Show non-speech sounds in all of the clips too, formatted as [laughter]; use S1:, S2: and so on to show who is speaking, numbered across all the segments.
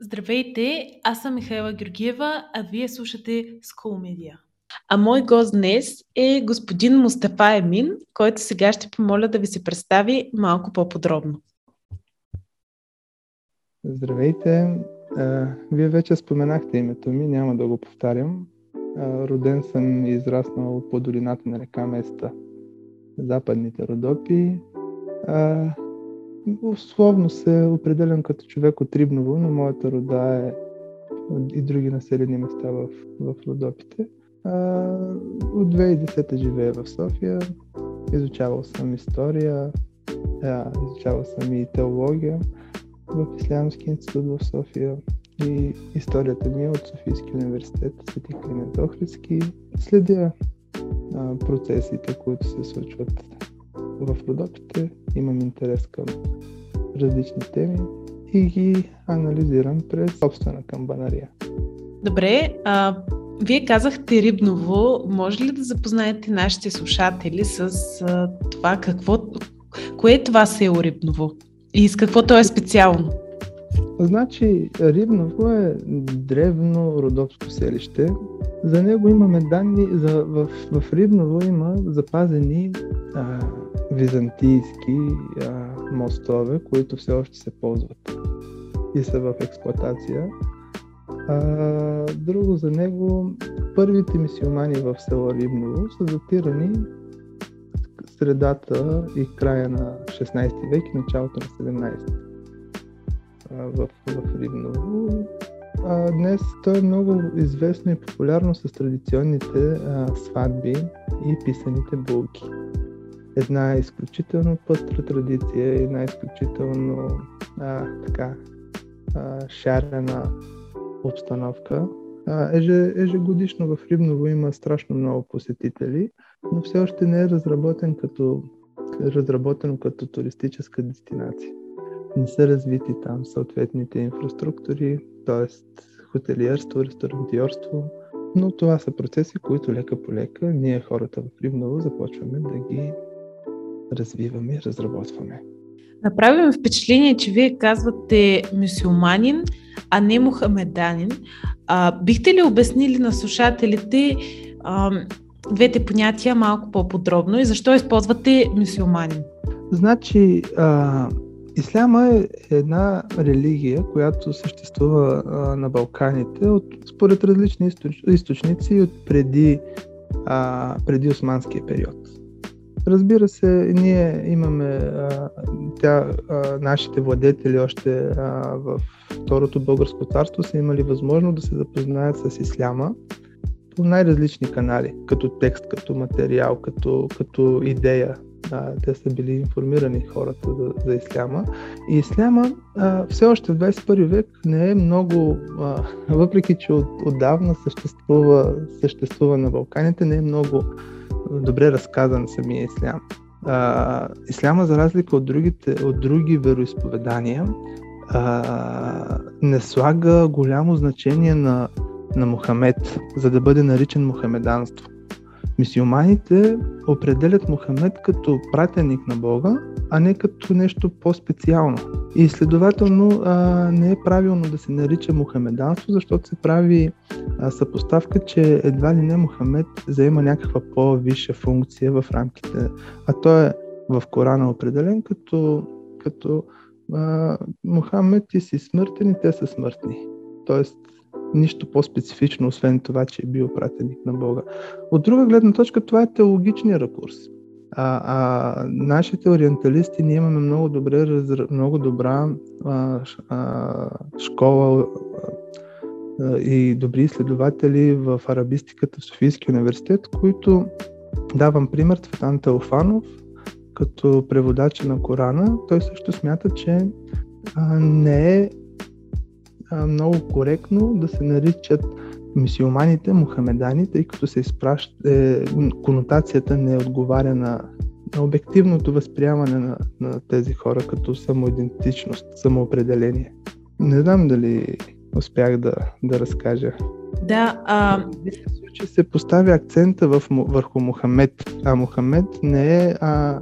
S1: Здравейте, аз съм Михайла Георгиева, а вие слушате School Media. А мой гост днес е господин Мустафа Емин, който сега ще помоля да ви се представи малко по-подробно.
S2: Здравейте! Вие вече споменахте името ми, няма да го повтарям. Роден съм и израснал по долината на река Места, западните Родопи. Условно се определям като човек от Рибново, но моята рода е и други населени места в, в Родопите. А, от 2010 живея в София. Изучавал съм история, а, изучавал съм и теология в Ислямски институт в София и историята ми е от Софийски университет Свети Климент Охридски. Следя а, процесите, които се случват в Родопите. Имам интерес към различни теми и ги анализирам през собствена камбанария.
S1: Добре, а, вие казахте Рибново. Може ли да запознаете нашите слушатели с а, това какво, кое е това село Рибново и с какво то е специално?
S2: Значи, Рибново е древно родопско селище. За него имаме данни, за, в, в Рибново има запазени а, византийски а, мостове, които все още се ползват и са в експлоатация. А, друго за него, първите мисиомани в село Рибново са датирани средата и края на 16 век и началото на 17 в, в Рибново. А, днес то е много известно и популярно с традиционните а, сватби и писаните булки една изключително пъстра традиция, една изключително а, така а, шарена обстановка. А, еже, ежегодишно в Рибново има страшно много посетители, но все още не е разработен като, разработено като туристическа дестинация. Не са развити там съответните инфраструктури, т.е. хотелиерство, ресторантьорство, но това са процеси, които лека по лека ние хората в Рибново започваме да ги развиваме и разработваме.
S1: Направи ми впечатление, че вие казвате мюсюлманин, а не мухамеданин. А, бихте ли обяснили на слушателите а, двете понятия малко по-подробно и защо използвате мюсюлманин?
S2: Значи, а, Исляма е една религия, която съществува а, на Балканите от, според различни източ, източници от преди, а, преди османския период. Разбира се, ние имаме а, тя, а, нашите владетели още в Второто българско царство са имали възможност да се запознаят с исляма по най-различни канали, като текст, като материал, като, като идея. А, те са били информирани хората за, за исляма. И исляма а, все още в 21 век не е много, а, въпреки че от, отдавна съществува, съществува на Балканите, не е много добре разказан самия ислям. А, исляма, за разлика от, другите, от други вероисповедания, а, не слага голямо значение на, на Мохамед, за да бъде наричан мухамеданство. Мисиоманите определят Мохамед като пратеник на Бога, а не като нещо по-специално. И следователно а, не е правилно да се нарича мухамеданство, защото се прави а, съпоставка, че едва ли не Мохамед заема някаква по-висша функция в рамките, а той е в Корана определен като, като а, Мохамед ти си смъртен и те са смъртни. Тоест нищо по-специфично, освен това, че е бил пратеник на Бога. От друга гледна точка, това е теологичния ракурс. А, а нашите ориенталисти, ние имаме много, добре, много добра а, а, школа а, и добри изследователи в арабистиката в Софийския университет, които давам пример Цветан Теофанов, като преводач на Корана, той също смята, че а, не е много коректно да се наричат мисиоманите мухамедани, тъй като се изпраща, е, конотацията не отговаря на, на обективното възприемане на, на тези хора като самоидентичност, самоопределение. Не знам дали успях да, да разкажа.
S1: Да, а...
S2: В случай се поставя акцента в, върху Мухамед, а Мухамед не е, а,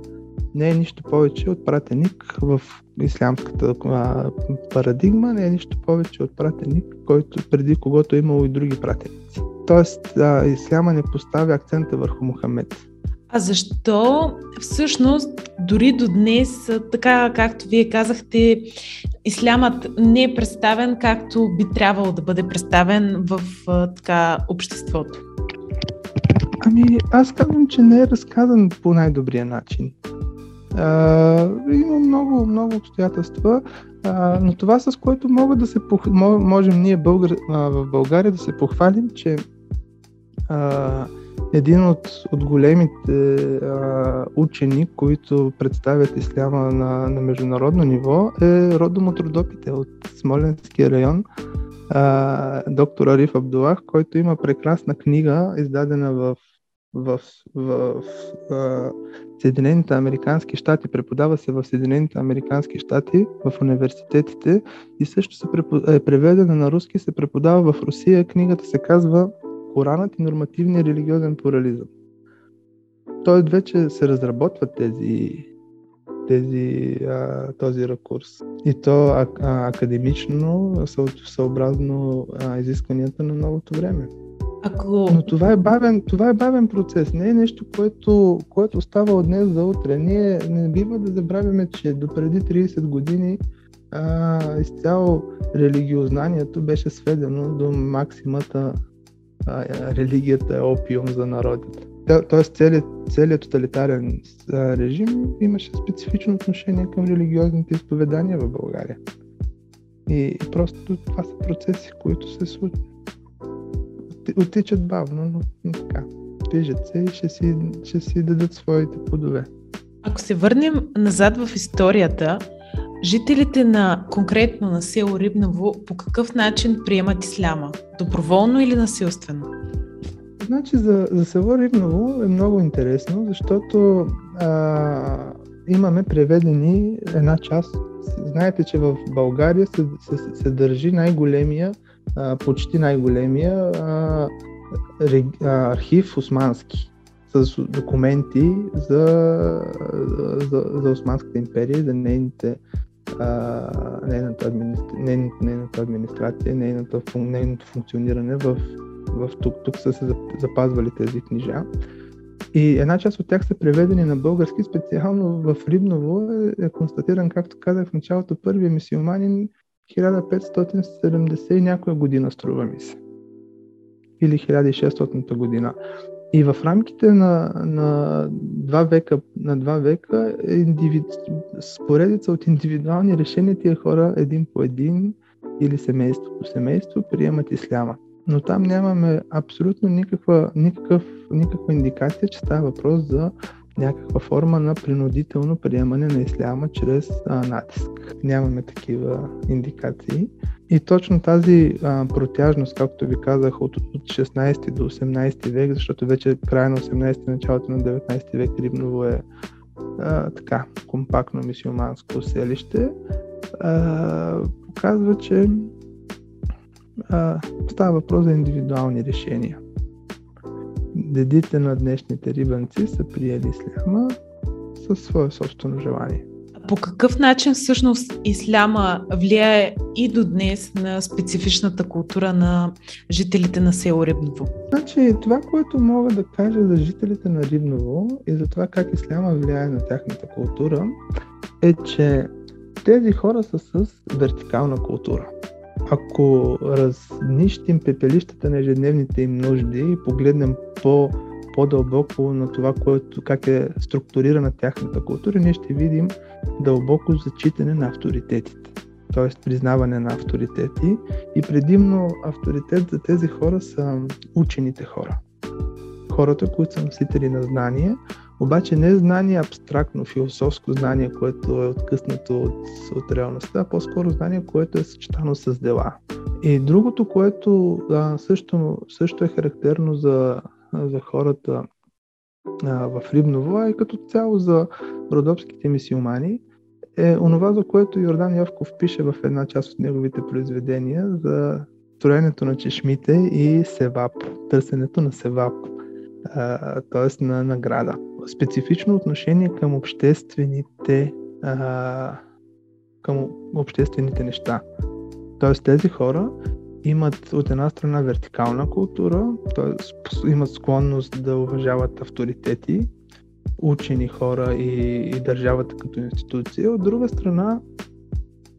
S2: не е нищо повече от пратеник в ислямската а, парадигма не е нищо повече от пратеник, който преди когото е имало и други пратеници. Тоест, а, исляма не поставя акцента върху Мухамед.
S1: А защо всъщност дори до днес, така както вие казахте, ислямът не е представен както би трябвало да бъде представен в така обществото?
S2: Ами, аз казвам, че не е разказан по най-добрия начин. Има много, много обстоятелства, но това с което мога да се пох... можем ние българ... в България да се похвалим, че един от, от големите а, учени, които представят исляма на, на международно ниво е родом от Родопите, от Смоленския район, а, доктор Ариф Абдулах, който има прекрасна книга, издадена в, в, в, в Съединените Американски щати, преподава се в Съединените Американски щати, в университетите и също се е преведена на руски, се преподава в Русия. Книгата се казва Коранът и нормативния религиозен плурализъм. Тоест вече се разработват тези, тези, а, този ракурс. И то а, а, академично, съобразно а, изискванията на новото време. Ако... Но това е, бавен, това е бавен процес, не е нещо, което, което става от днес за утре. Ние не бива да забравяме, че до преди 30 години а, изцяло религиознанието беше сведено до максимата а, религията е опиум за народите. Тоест целият, целият тоталитарен режим имаше специфично отношение към религиозните изповедания в България. И, просто това са процеси, които се случват. Отичат бавно, но, но така. Движат се и ще си, ще си дадат своите плодове.
S1: Ако се върнем назад в историята, Жителите на конкретно на село Рибново по какъв начин приемат исляма? Доброволно или насилствено?
S2: Значи за, за село Рибново е много интересно, защото а, имаме преведени една част. Знаете, че в България се, се, се държи най-големия, почти най-големия архив османски с документи за, за, за Османската империя, за нейните а, нейната, администра... нейната, нейната администрация, нейната, нейното функциониране в, в тук. Тук са се запазвали тези книжа. И една част от тях са преведени на български, специално в Рибново е, е констатиран, както казах в началото, първият мисиоманин 1570 и някоя година, струва ми се. Или 1600 година. И в рамките на, на, два, века, на два века индивид, споредица от индивидуални решения тия хора един по един или семейство по семейство приемат исляма. Но там нямаме абсолютно никаква, никакъв, никаква индикация, че става въпрос за някаква форма на принудително приемане на исляма чрез а, натиск. Нямаме такива индикации. И точно тази а, протяжност, както ви казах, от, от 16 до 18 век, защото вече края на 18 началото на 19 век Рибново е а, така компактно мисиоманско селище, а, показва, че а, става въпрос за индивидуални решения. Дедите на днешните рибанци са приели сляма със свое собствено желание.
S1: По какъв начин всъщност исляма влияе и до днес на специфичната култура на жителите на село Рибново?
S2: Значи, това, което мога да кажа за жителите на Рибново и за това как исляма влияе на тяхната култура, е, че тези хора са с вертикална култура. Ако разнищим пепелищата на ежедневните им нужди и погледнем по по-дълбоко на това, което, как е структурирана тяхната култура, ние ще видим дълбоко зачитане на авторитетите, т.е. признаване на авторитети и предимно авторитет за тези хора са учените хора. Хората, които са носители на знание, обаче не знание абстрактно, философско знание, което е откъснато от, от реалността, а по-скоро знание, което е съчетано с дела. И другото, което а, също, също е характерно за, за хората а, в Рибново, а и като цяло за родопските мисиомани, е онова, за което Йордан Йовков пише в една част от неговите произведения за строенето на чешмите и севап, търсенето на севап, т.е. на награда. Специфично отношение към обществените а, към обществените неща. Тоест тези хора имат от една страна вертикална култура, т.е. имат склонност да уважават авторитети, учени хора и, и държавата като институция. От друга страна,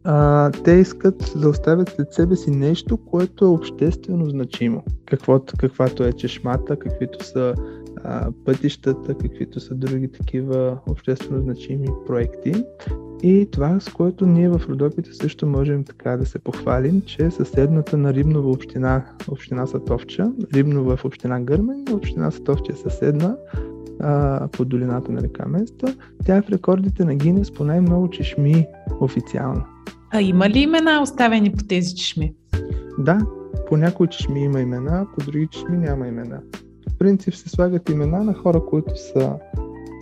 S2: а, те искат да оставят след себе си нещо, което е обществено значимо. Каквото, каквато е чешмата, каквито са а, пътищата, каквито са други такива обществено значими проекти. И това, с което ние в Родопите също можем така да се похвалим, че съседната на Рибнова община, община Сатовча, Рибнова е в община Гърмен, община Сатовча е съседна, а, по долината на река Места. Тя е в рекордите на Гинес по най-много чешми официално.
S1: А има ли имена оставени по тези чешми?
S2: Да, по някои чешми има имена, по други чешми няма имена. Принцип се слагат имена на хора, които са,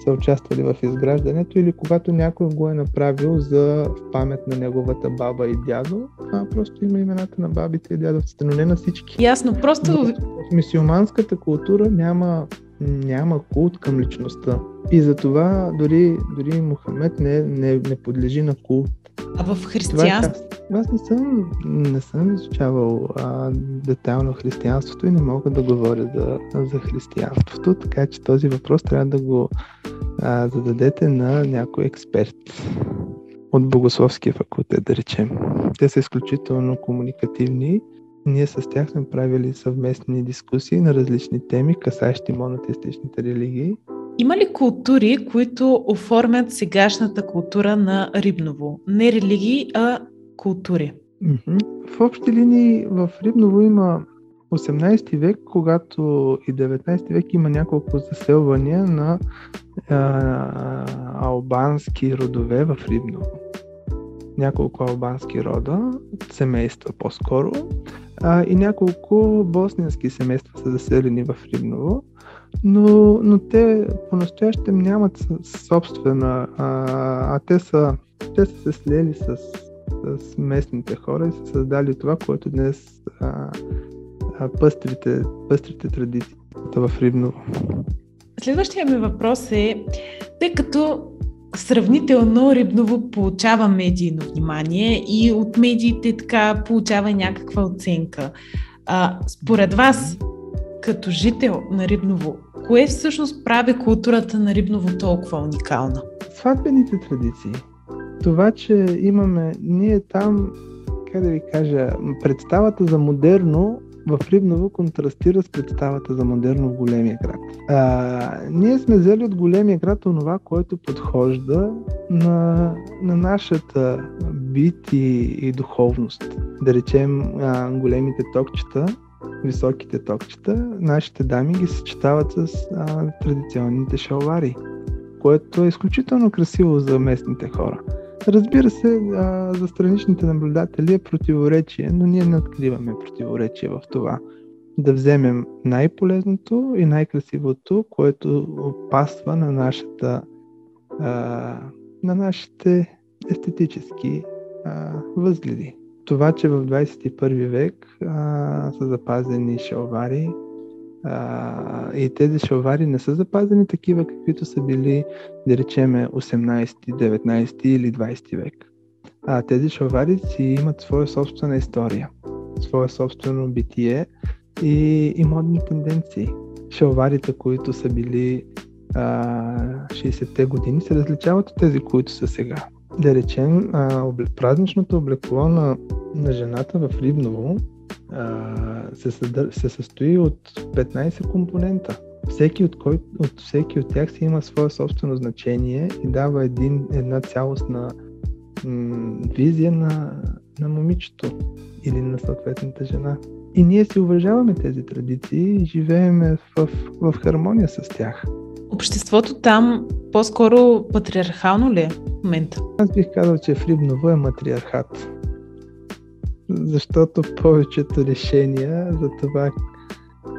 S2: са участвали в изграждането или когато някой го е направил за памет на неговата баба и дядо, а просто има имената на бабите и дядовците, но не на всички.
S1: Ясно, просто...
S2: Но в мисиоманската култура няма няма култ към личността. И затова дори, дори Мохамед не, не, не подлежи на култ.
S1: А в християнството?
S2: Е, аз не съм, не съм изучавал а, детайлно християнството и не мога да говоря за, за християнството, така че този въпрос трябва да го а, зададете на някой експерт от Богословския факултет, да речем. Те са изключително комуникативни ние с тях сме правили съвместни дискусии на различни теми, касаещи монотеистичните религии.
S1: Има ли култури, които оформят сегашната култура на Рибново? Не религии, а култури.
S2: В общи линии в Рибново има 18 век, когато и 19 век има няколко заселвания на а, албански родове в Рибново. Няколко албански рода, семейства по-скоро, а, и няколко босненски семейства са заселени в Рибново, но, но те по-настоящем нямат собствена, а, а те, са, те са се слели с, с местните хора и са създали това, което днес а, а, пъстрите, пъстрите традиции в Рибново.
S1: Следващия ми въпрос е, тъй като сравнително Рибново получава медийно внимание и от медиите така получава някаква оценка. А, според вас, като жител на Рибново, кое всъщност прави културата на Рибново толкова уникална?
S2: Сватбените традиции. Това, че имаме ние там, как да ви кажа, представата за модерно в Рибново контрастира с представата за модерно в големия град. А, ние сме взели от големия град онова, което подхожда на, на нашата бит и, и духовност. Да речем а, големите токчета, високите токчета, нашите дами ги съчетават с а, традиционните шалвари, което е изключително красиво за местните хора. Разбира се, а, за страничните наблюдатели е противоречие, но ние не откриваме противоречие в това. Да вземем най-полезното и най-красивото, което опасва на нашата а, на нашите естетически а, възгледи. Това, че в 21 век а, са запазени шалвари, а, и тези шалвари не са запазени такива, каквито са били, да речеме, 18, 19 или 20 век. А тези шалвари си имат своя собствена история, свое собствено битие и, и модни тенденции. Шалварите, които са били а, 60-те години, се различават от тези, които са сега. Да речем, а, празничното облекло на, на жената в Рибново се, съдър... се състои от 15 компонента. Всеки от, кой... от всеки от тях си има свое собствено значение и дава един, една цялостна м- визия на, на момичето или на съответната жена. И ние си уважаваме тези традиции и живеем в, в хармония с тях.
S1: Обществото там по-скоро патриархално ли е в момента?
S2: Аз бих казал, че в Рибново е матриархат защото повечето решения за това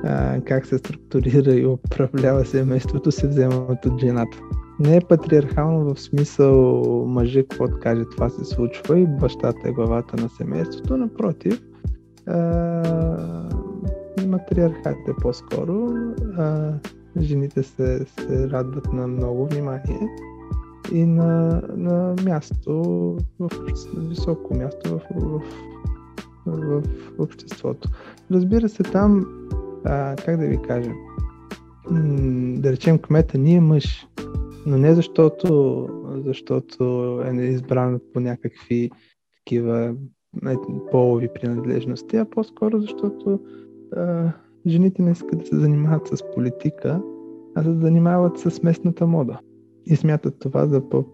S2: а, как се структурира и управлява семейството се вземат от жената. Не е патриархално в смисъл мъже, какво каже, това се случва и бащата е главата на семейството. Напротив, а, матриархат е по-скоро. А, жените се, се радват на много внимание и на, на място, в, високо място в, в, в, в обществото. Разбира се, там, а, как да ви кажа, да речем кмета ни е мъж, но не защото, защото е избран по някакви такива полови принадлежности, а по-скоро защото жените не искат да се занимават с политика, а се занимават с местната мода. И смятат това за по,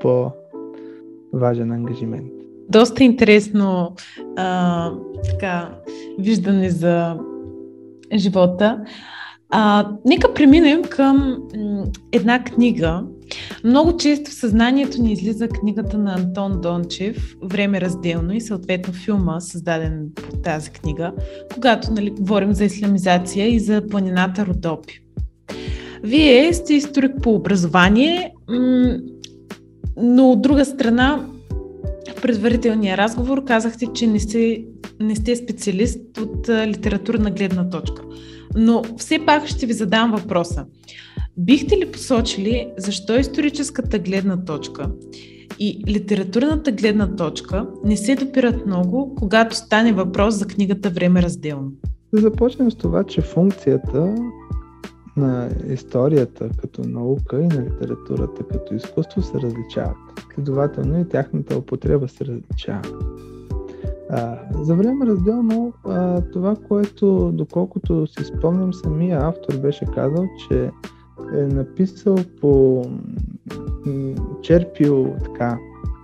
S2: по-важен ангажимент.
S1: Доста интересно а, така, виждане за живота. А, нека преминем към една книга. Много често в съзнанието ни излиза книгата на Антон Дончев Време разделно и съответно филма, създаден по тази книга, когато нали, говорим за исламизация и за планината Родопи. Вие сте историк по образование, но от друга страна в предварителния разговор казахте, че не сте, не сте специалист от литературна гледна точка. Но все пак ще ви задам въпроса. Бихте ли посочили защо историческата гледна точка и литературната гледна точка не се допират много, когато стане въпрос за книгата Време разделно?
S2: Да започнем с това, че функцията на историята като наука и на литературата като изкуство се различават. Следователно и тяхната употреба се различава. А, за време разделно а, това, което доколкото си спомням, самия автор беше казал, че е написал по черпил така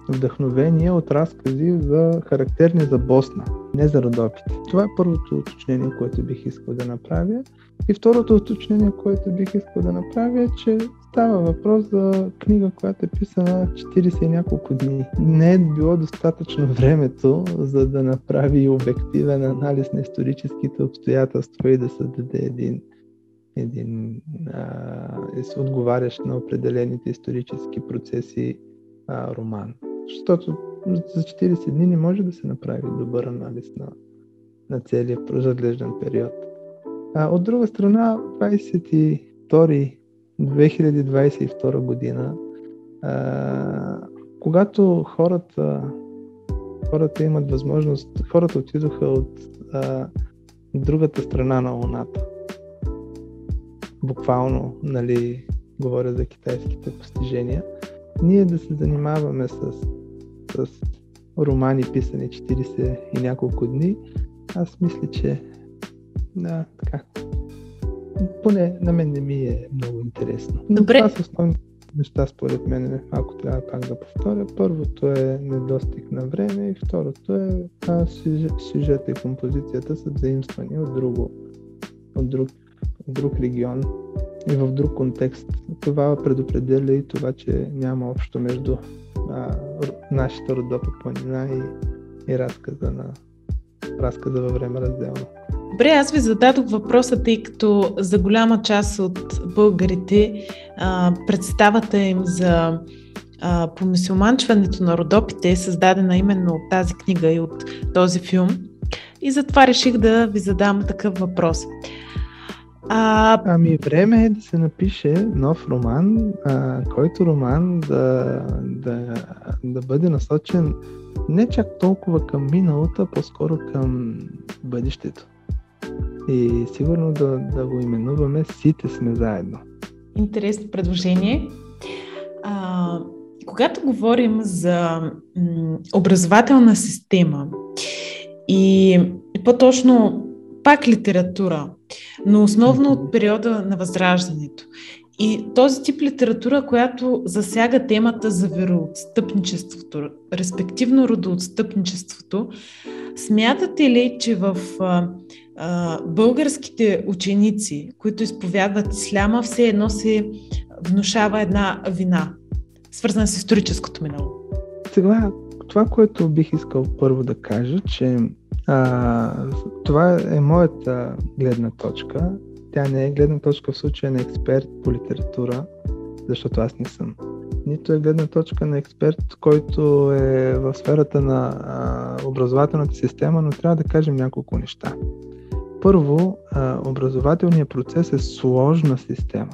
S2: вдъхновение от разкази за характерни за Босна, не за Родопите. Това е първото уточнение, което бих искал да направя. И второто уточнение, което бих искал да направя е, че става въпрос за книга, която е писана 40 и няколко дни. Не е било достатъчно времето, за да направи обективен анализ на историческите обстоятелства и да създаде един един а, отговарящ на определените исторически процеси а, роман. Защото за 40 дни не може да се направи добър анализ на, на целия разглеждан период. А, от друга страна, 22 2022 година, а, когато хората, хората имат възможност, хората отидоха от а, другата страна на Луната. Буквално, нали, говоря за китайските постижения. Ние да се занимаваме с, с романи, писани 40 и няколко дни, аз мисля, че да, така. Поне на мен не ми е много интересно.
S1: Добре.
S2: Това са основни неща, според мен, ако трябва пак да повторя. Първото е недостиг на време и второто е а, сюжета и композицията са заимствани от, друго, от друг, друг регион и в друг контекст. Това предопределя и това, че няма общо между а, нашата родопа планина и, и разказа, на, разказа във време разделно.
S1: Добре, аз ви зададох въпроса, тъй като за голяма част от българите а, представата им за а, на родопите е създадена именно от тази книга и от този филм. И затова реших да ви задам такъв въпрос.
S2: А... Ами време е да се напише нов роман, а, който роман да, да, да бъде насочен не чак толкова към миналото, а по-скоро към бъдещето. И сигурно да, да го именуваме Сите сме заедно.
S1: Интересно предложение. А, когато говорим за м, образователна система и по-точно пак литература, но основно от периода на Възраждането. И този тип литература, която засяга темата за вероотстъпничеството, респективно родоотстъпничеството, смятате ли, че в а, а, българските ученици, които изповядват исляма, все едно се внушава една вина, свързана с историческото минало?
S2: Сега, това, което бих искал първо да кажа, че а, това е моята гледна точка. Тя не е гледна точка в случая на експерт по литература, защото аз не съм. Нито е гледна точка на експерт, който е в сферата на а, образователната система, но трябва да кажем няколко неща. Първо, а, образователният процес е сложна система.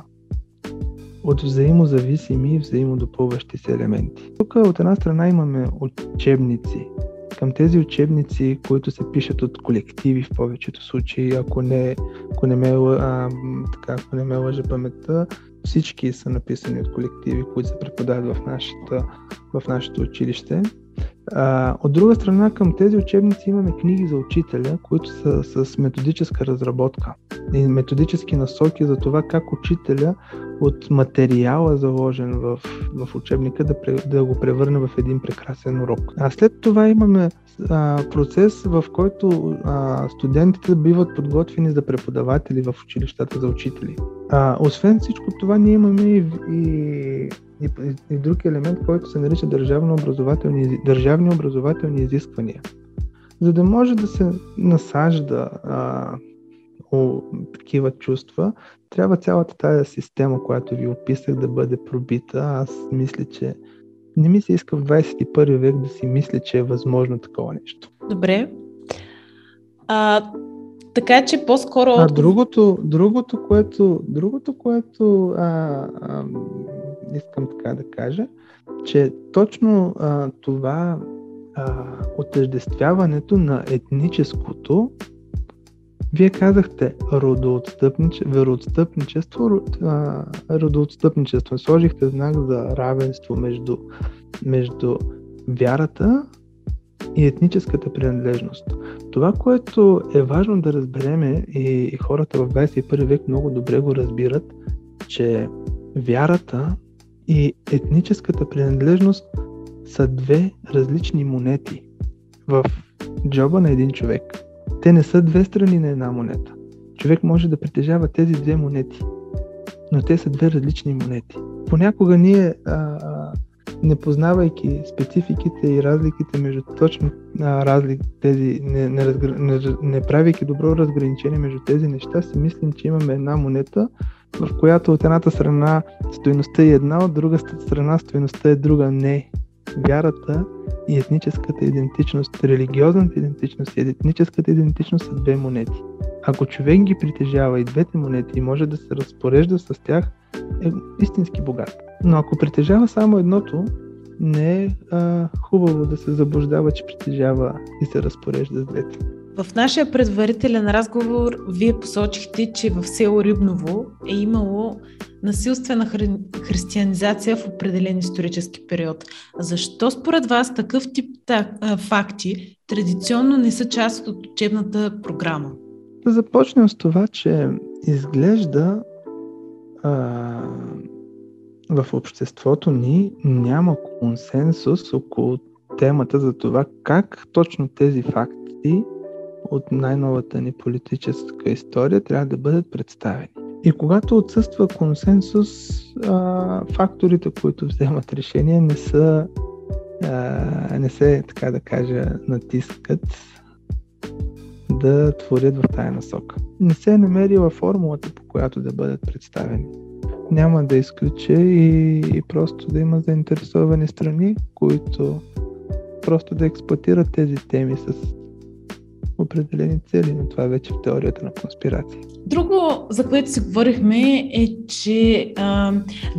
S2: от взаимозависими и взаимодопълващи се елементи. Тук от една страна имаме учебници. Към тези учебници, които се пишат от колективи в повечето случаи, ако не, ако не, ме, а, така, ако не ме лъжа паметта, всички са написани от колективи, които се преподават в, нашата, в нашето училище. А, от друга страна, към тези учебници имаме книги за учителя, които са с методическа разработка и методически насоки за това как учителя от материала заложен в, в учебника да, да го превърне в един прекрасен урок. А след това имаме а, процес, в който а, студентите биват подготвени за преподаватели в училищата за учители. А, освен всичко това, ние имаме и, и, и, и друг елемент, който се нарича държавно образователни, държавни образователни изисквания. За да може да се насажда а, о, такива чувства, трябва цялата тази система, която ви описах, да бъде пробита. Аз мисля, че не ми се иска в 21 век да си мисля, че е възможно такова нещо.
S1: Добре. А, така че по-скоро...
S2: А другото, другото което, другото, което а, а, искам така да кажа, че точно а, това а, отъждествяването на етническото вие казахте родоотстъпниче, вероотстъпничество, родоотстъпничество. Сложихте знак за равенство между, между вярата и етническата принадлежност. Това, което е важно да разбереме и хората в 21 век много добре го разбират, че вярата и етническата принадлежност са две различни монети в джоба на един човек. Те не са две страни на една монета. Човек може да притежава тези две монети, но те са две различни монети. Понякога ние, а, не познавайки спецификите и разликите между точно а, разлик, тези, не, не, разгр... не, не правейки добро разграничение между тези неща, си мислим, че имаме една монета, в която от едната страна стоеността е една, от друга страна стоеността е друга. Не. Вярата и етническата идентичност, религиозната идентичност и етническата идентичност са две монети. Ако човек ги притежава и двете монети и може да се разпорежда с тях, е истински богат. Но ако притежава само едното, не е а, хубаво да се заблуждава, че притежава и се разпорежда с двете.
S1: В нашия предварителен разговор вие посочихте, че в село Рибново е имало насилствена хри... християнизация в определен исторически период. Защо според вас такъв тип та, факти традиционно не са част от учебната програма?
S2: Да започнем с това, че изглежда а, в обществото ни няма консенсус около темата за това как точно тези факти от най-новата ни политическа история трябва да бъдат представени. И когато отсъства консенсус, а, факторите, които вземат решение, не са а, не се, така да кажа, натискат да творят в тая насока. Не се е намерила формулата, по която да бъдат представени. Няма да изключа и, и просто да има заинтересовани страни, които просто да експлуатират тези теми с определени цели, но това вече в теорията на конспирация.
S1: Друго, за което си говорихме, е, че а,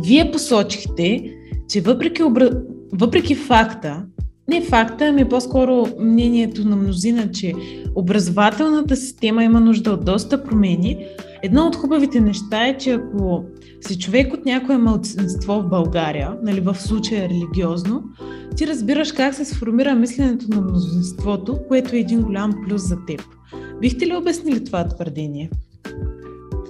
S1: вие посочихте, че въпреки, обра... въпреки факта, не факта, ами по-скоро мнението на мнозина, че образователната система има нужда от доста промени. Едно от хубавите неща е, че ако си човек от някое мълцинство в България, нали, в случая религиозно, ти разбираш как се сформира мисленето на мнозинството, което е един голям плюс за теб. Бихте ли обяснили това твърдение?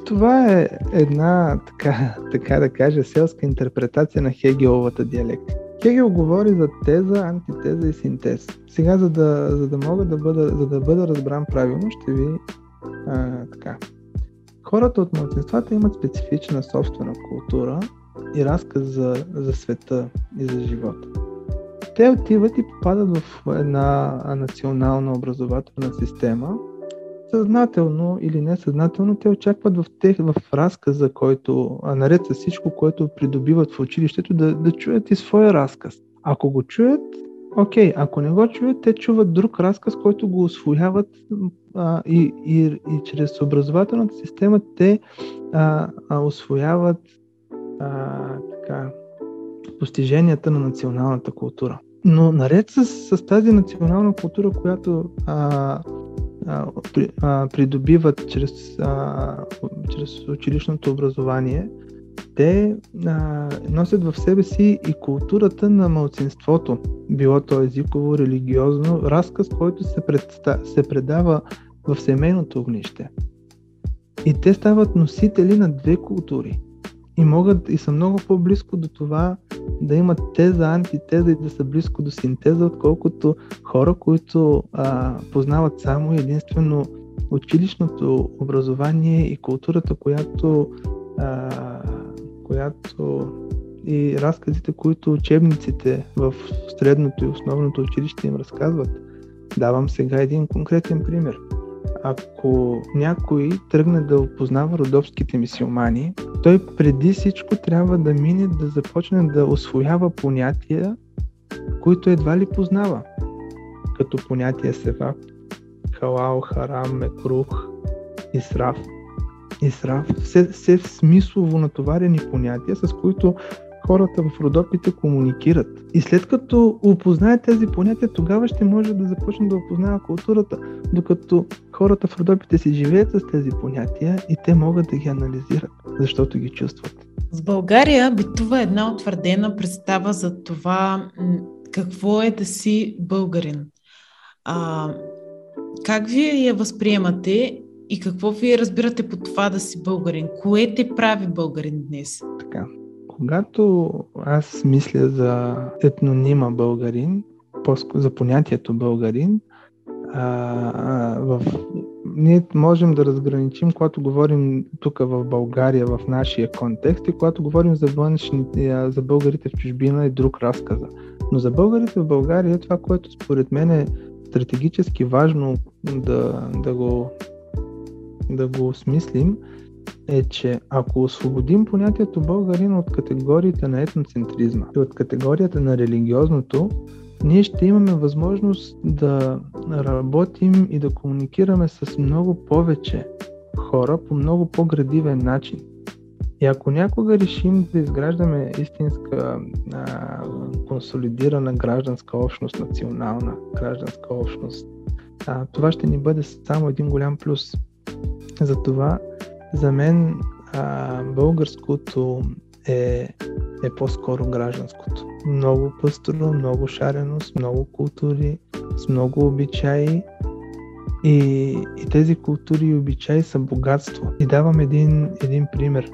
S2: Това е една, така, така да кажа, селска интерпретация на Хегеловата диалектика. Хегел говори за теза, антитеза и синтез. Сега, за да, за да мога да бъда, за да бъда разбран правилно, ще ви а, така. Хората от младсинствата имат специфична собствена култура и разказ за, за света и за живота. Те отиват и попадат в една национална образователна система, съзнателно или несъзнателно, те очакват в, тех, в разказа, който, а наред с всичко, което придобиват в училището, да, да чуят и своя разказ. Ако го чуят, окей, ако не го чуят, те чуват друг разказ, който го освояват а, и, и, и чрез образователната система те а, а, освояват а, така, постиженията на националната култура. Но наред с, с тази национална култура, която а, а, при, а, придобиват чрез, а, чрез училищното образование, те а, носят в себе си и културата на малцинството, било то езиково, религиозно, разказ, който се, предста, се предава в семейното огнище. И те стават носители на две култури. И могат и са много по-близко до това да имат теза, антитеза и да са близко до синтеза, отколкото хора, които а, познават само единствено училищното образование и културата, която, а, която и разказите, които учебниците в средното и основното училище им разказват. Давам сега един конкретен пример – ако някой тръгне да опознава родовските мисиомани, той преди всичко трябва да мине да започне да освоява понятия, които едва ли познава, като понятие севак, халал, харам, мекрух, исраф. Исраф, все, все смислово натоварени понятия, с които хората в Родопите комуникират. И след като опознае тези понятия, тогава ще може да започне да опознава културата, докато хората в Родопите си живеят с тези понятия и те могат да ги анализират, защото ги чувстват.
S1: В България битува една утвърдена представа за това какво е да си българин. А, как вие я възприемате и какво вие разбирате по това да си българин? Кое те прави българин днес?
S2: Когато аз мисля за етнонима българин, за понятието българин, а, а, в... ние можем да разграничим, когато говорим тук в България, в нашия контекст и когато говорим за, външни, за българите в чужбина и друг разказа. Но за българите в България това, което според мен е стратегически важно да, да, го, да го осмислим, е, че ако освободим понятието българин от категориите на етноцентризма и от категорията на религиозното, ние ще имаме възможност да работим и да комуникираме с много повече хора по много по-градивен начин. И ако някога решим да изграждаме истинска а, консолидирана гражданска общност, национална гражданска общност, а, това ще ни бъде само един голям плюс. Затова за мен а, българското е, е по-скоро гражданското. Много пъстро, много шарено, с много култури, с много обичаи. И, и тези култури и обичаи са богатство. И давам един, един пример.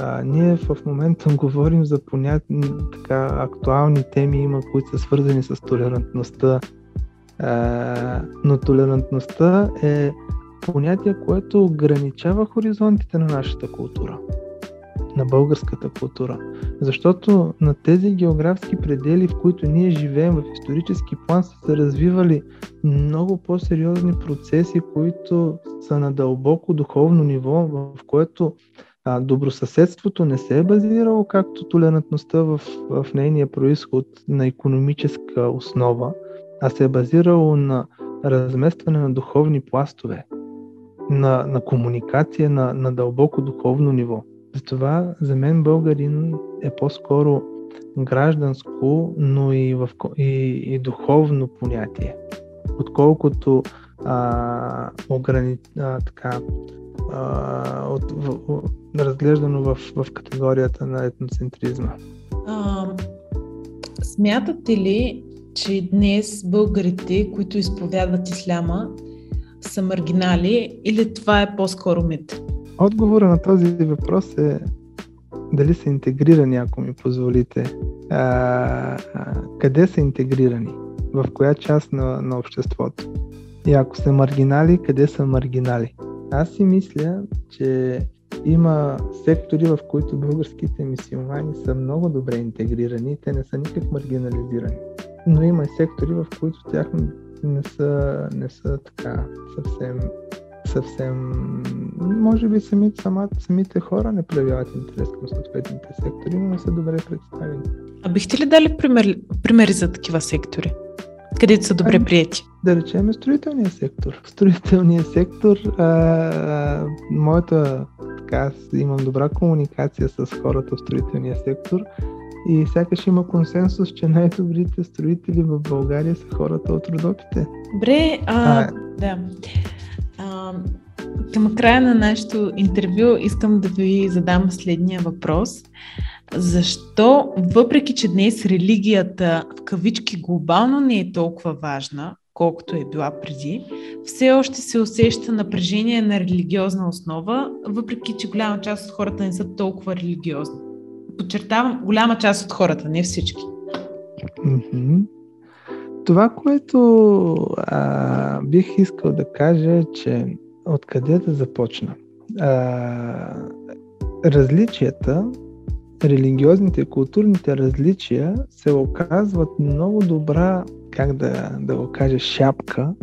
S2: А, ние в момента [laughs] говорим за понятни, така, актуални теми, има, които са свързани с толерантността. А, но толерантността е понятие, което ограничава хоризонтите на нашата култура, на българската култура. Защото на тези географски предели, в които ние живеем в исторически план, са се развивали много по-сериозни процеси, които са на дълбоко духовно ниво, в което а, добросъседството не се е базирало както толерантността в, в нейния происход на економическа основа, а се е базирало на разместване на духовни пластове на, на комуникация на, на дълбоко духовно ниво. Затова за мен българин е по-скоро гражданско, но и, в, и, и духовно понятие, отколкото а, ограни, а, така, а, от, в, в, разглеждано в, в категорията на етноцентризма. А,
S1: смятате ли, че днес българите, които изповядват исляма, са маргинали или това е по-скоро мит?
S2: Отговора на този въпрос е дали са интегрирани, ако ми позволите. А, а, къде са интегрирани? В коя част на, на обществото? И ако са маргинали, къде са маргинали? Аз си мисля, че има сектори, в които българските мисиомани са много добре интегрирани, те не са никак маргинализирани. Но има и сектори, в които тяхно не са, не са така съвсем съвсем, може би самите, самите, самите хора не проявяват интерес към съответните сектори, но не са добре представени.
S1: А бихте ли дали пример, примери за такива сектори, където са добре ами, прияти?
S2: Да речем строителния сектор. В строителния сектор а, а, моята така аз имам добра комуникация с хората в строителния сектор и сякаш има консенсус, че най-добрите строители в България са хората от Родопите.
S1: Добре, а, а, да. А, към края на нашето интервю искам да ви задам следния въпрос. Защо, въпреки че днес религията в кавички глобално не е толкова важна, колкото е била преди, все още се усеща напрежение на религиозна основа, въпреки че голяма част от хората не са толкова религиозни. Подчертавам, голяма част от хората, не всички.
S2: Mm-hmm. Това, което а, бих искал да кажа е, че откъде да започна? А, различията, религиозните и културните различия се оказват много добра, как да, да го кажа, шапка,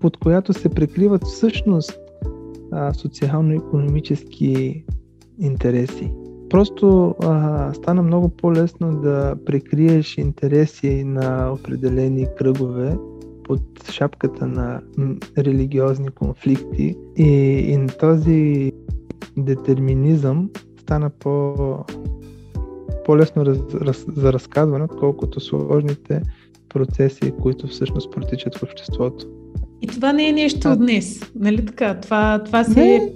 S2: под която се прикриват всъщност социално-економически интереси. Просто а, стана много по-лесно да прикриеш интереси на определени кръгове под шапката на религиозни конфликти и, и този детерминизъм стана по, по-лесно раз, раз, за разказване, отколкото сложните процеси, които всъщност протичат в обществото.
S1: И това не е нещо от днес, нали така? Това, това си е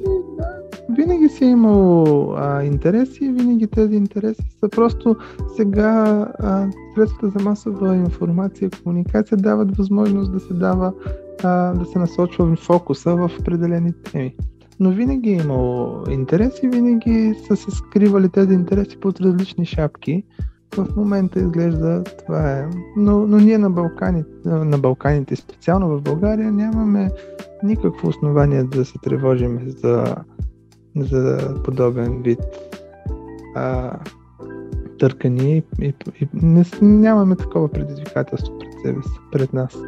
S2: винаги си е имало а, интереси винаги тези интереси са просто сега а, средствата за масова информация и комуникация дават възможност да се дава а, да се насочва фокуса в определени теми. Но винаги е имало интереси, винаги са се скривали тези интереси под различни шапки. В момента изглежда това е. Но, но ние на Балканите, на Балканите, специално в България, нямаме никакво основание да се тревожим за за подобен вид а, търкани и, и, и не, нямаме такова предизвикателство пред себе си, пред нас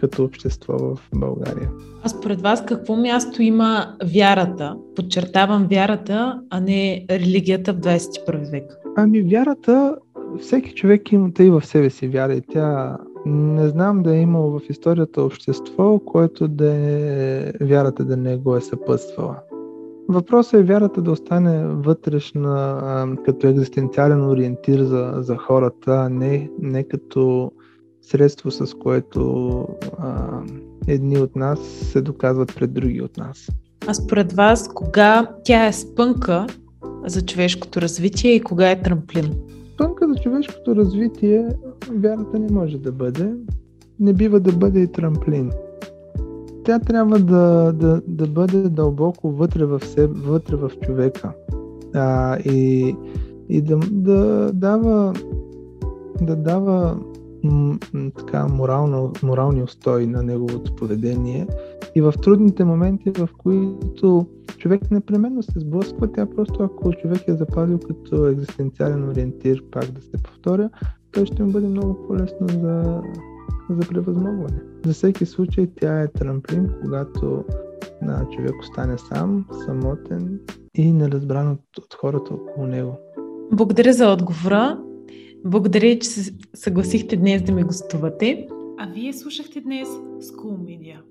S2: като общество в България.
S1: А според вас какво място има вярата? Подчертавам вярата, а не религията в 21 век.
S2: Ами вярата, всеки човек има тъй в себе си вяра и тя не знам да е имало в историята общество, което да е вярата да не го е съпътствала. Въпросът е вярата да остане вътрешна а, като екзистенциален ориентир за, за хората, а не, не като средство, с което а, едни от нас се доказват пред други от нас.
S1: А според вас, кога тя е спънка за човешкото развитие и кога е трамплин?
S2: Спънка за човешкото развитие вярата не може да бъде. Не бива да бъде и трамплин тя трябва да, да, да бъде дълбоко вътре в себе, вътре в човека. А, и и да, да дава да дава м, така морално, морални устои на неговото поведение и в трудните моменти, в които човек непременно се сблъсква, тя просто ако човек е запазил като екзистенциален ориентир, пак да се повторя, той ще му бъде много по-лесно за, за превъзмогване. За всеки случай тя е трамплин, когато на човек остане сам, самотен и неразбран от, от хората около него.
S1: Благодаря за отговора. Благодаря, че се съгласихте днес да ми гостувате. А вие слушахте днес School Media.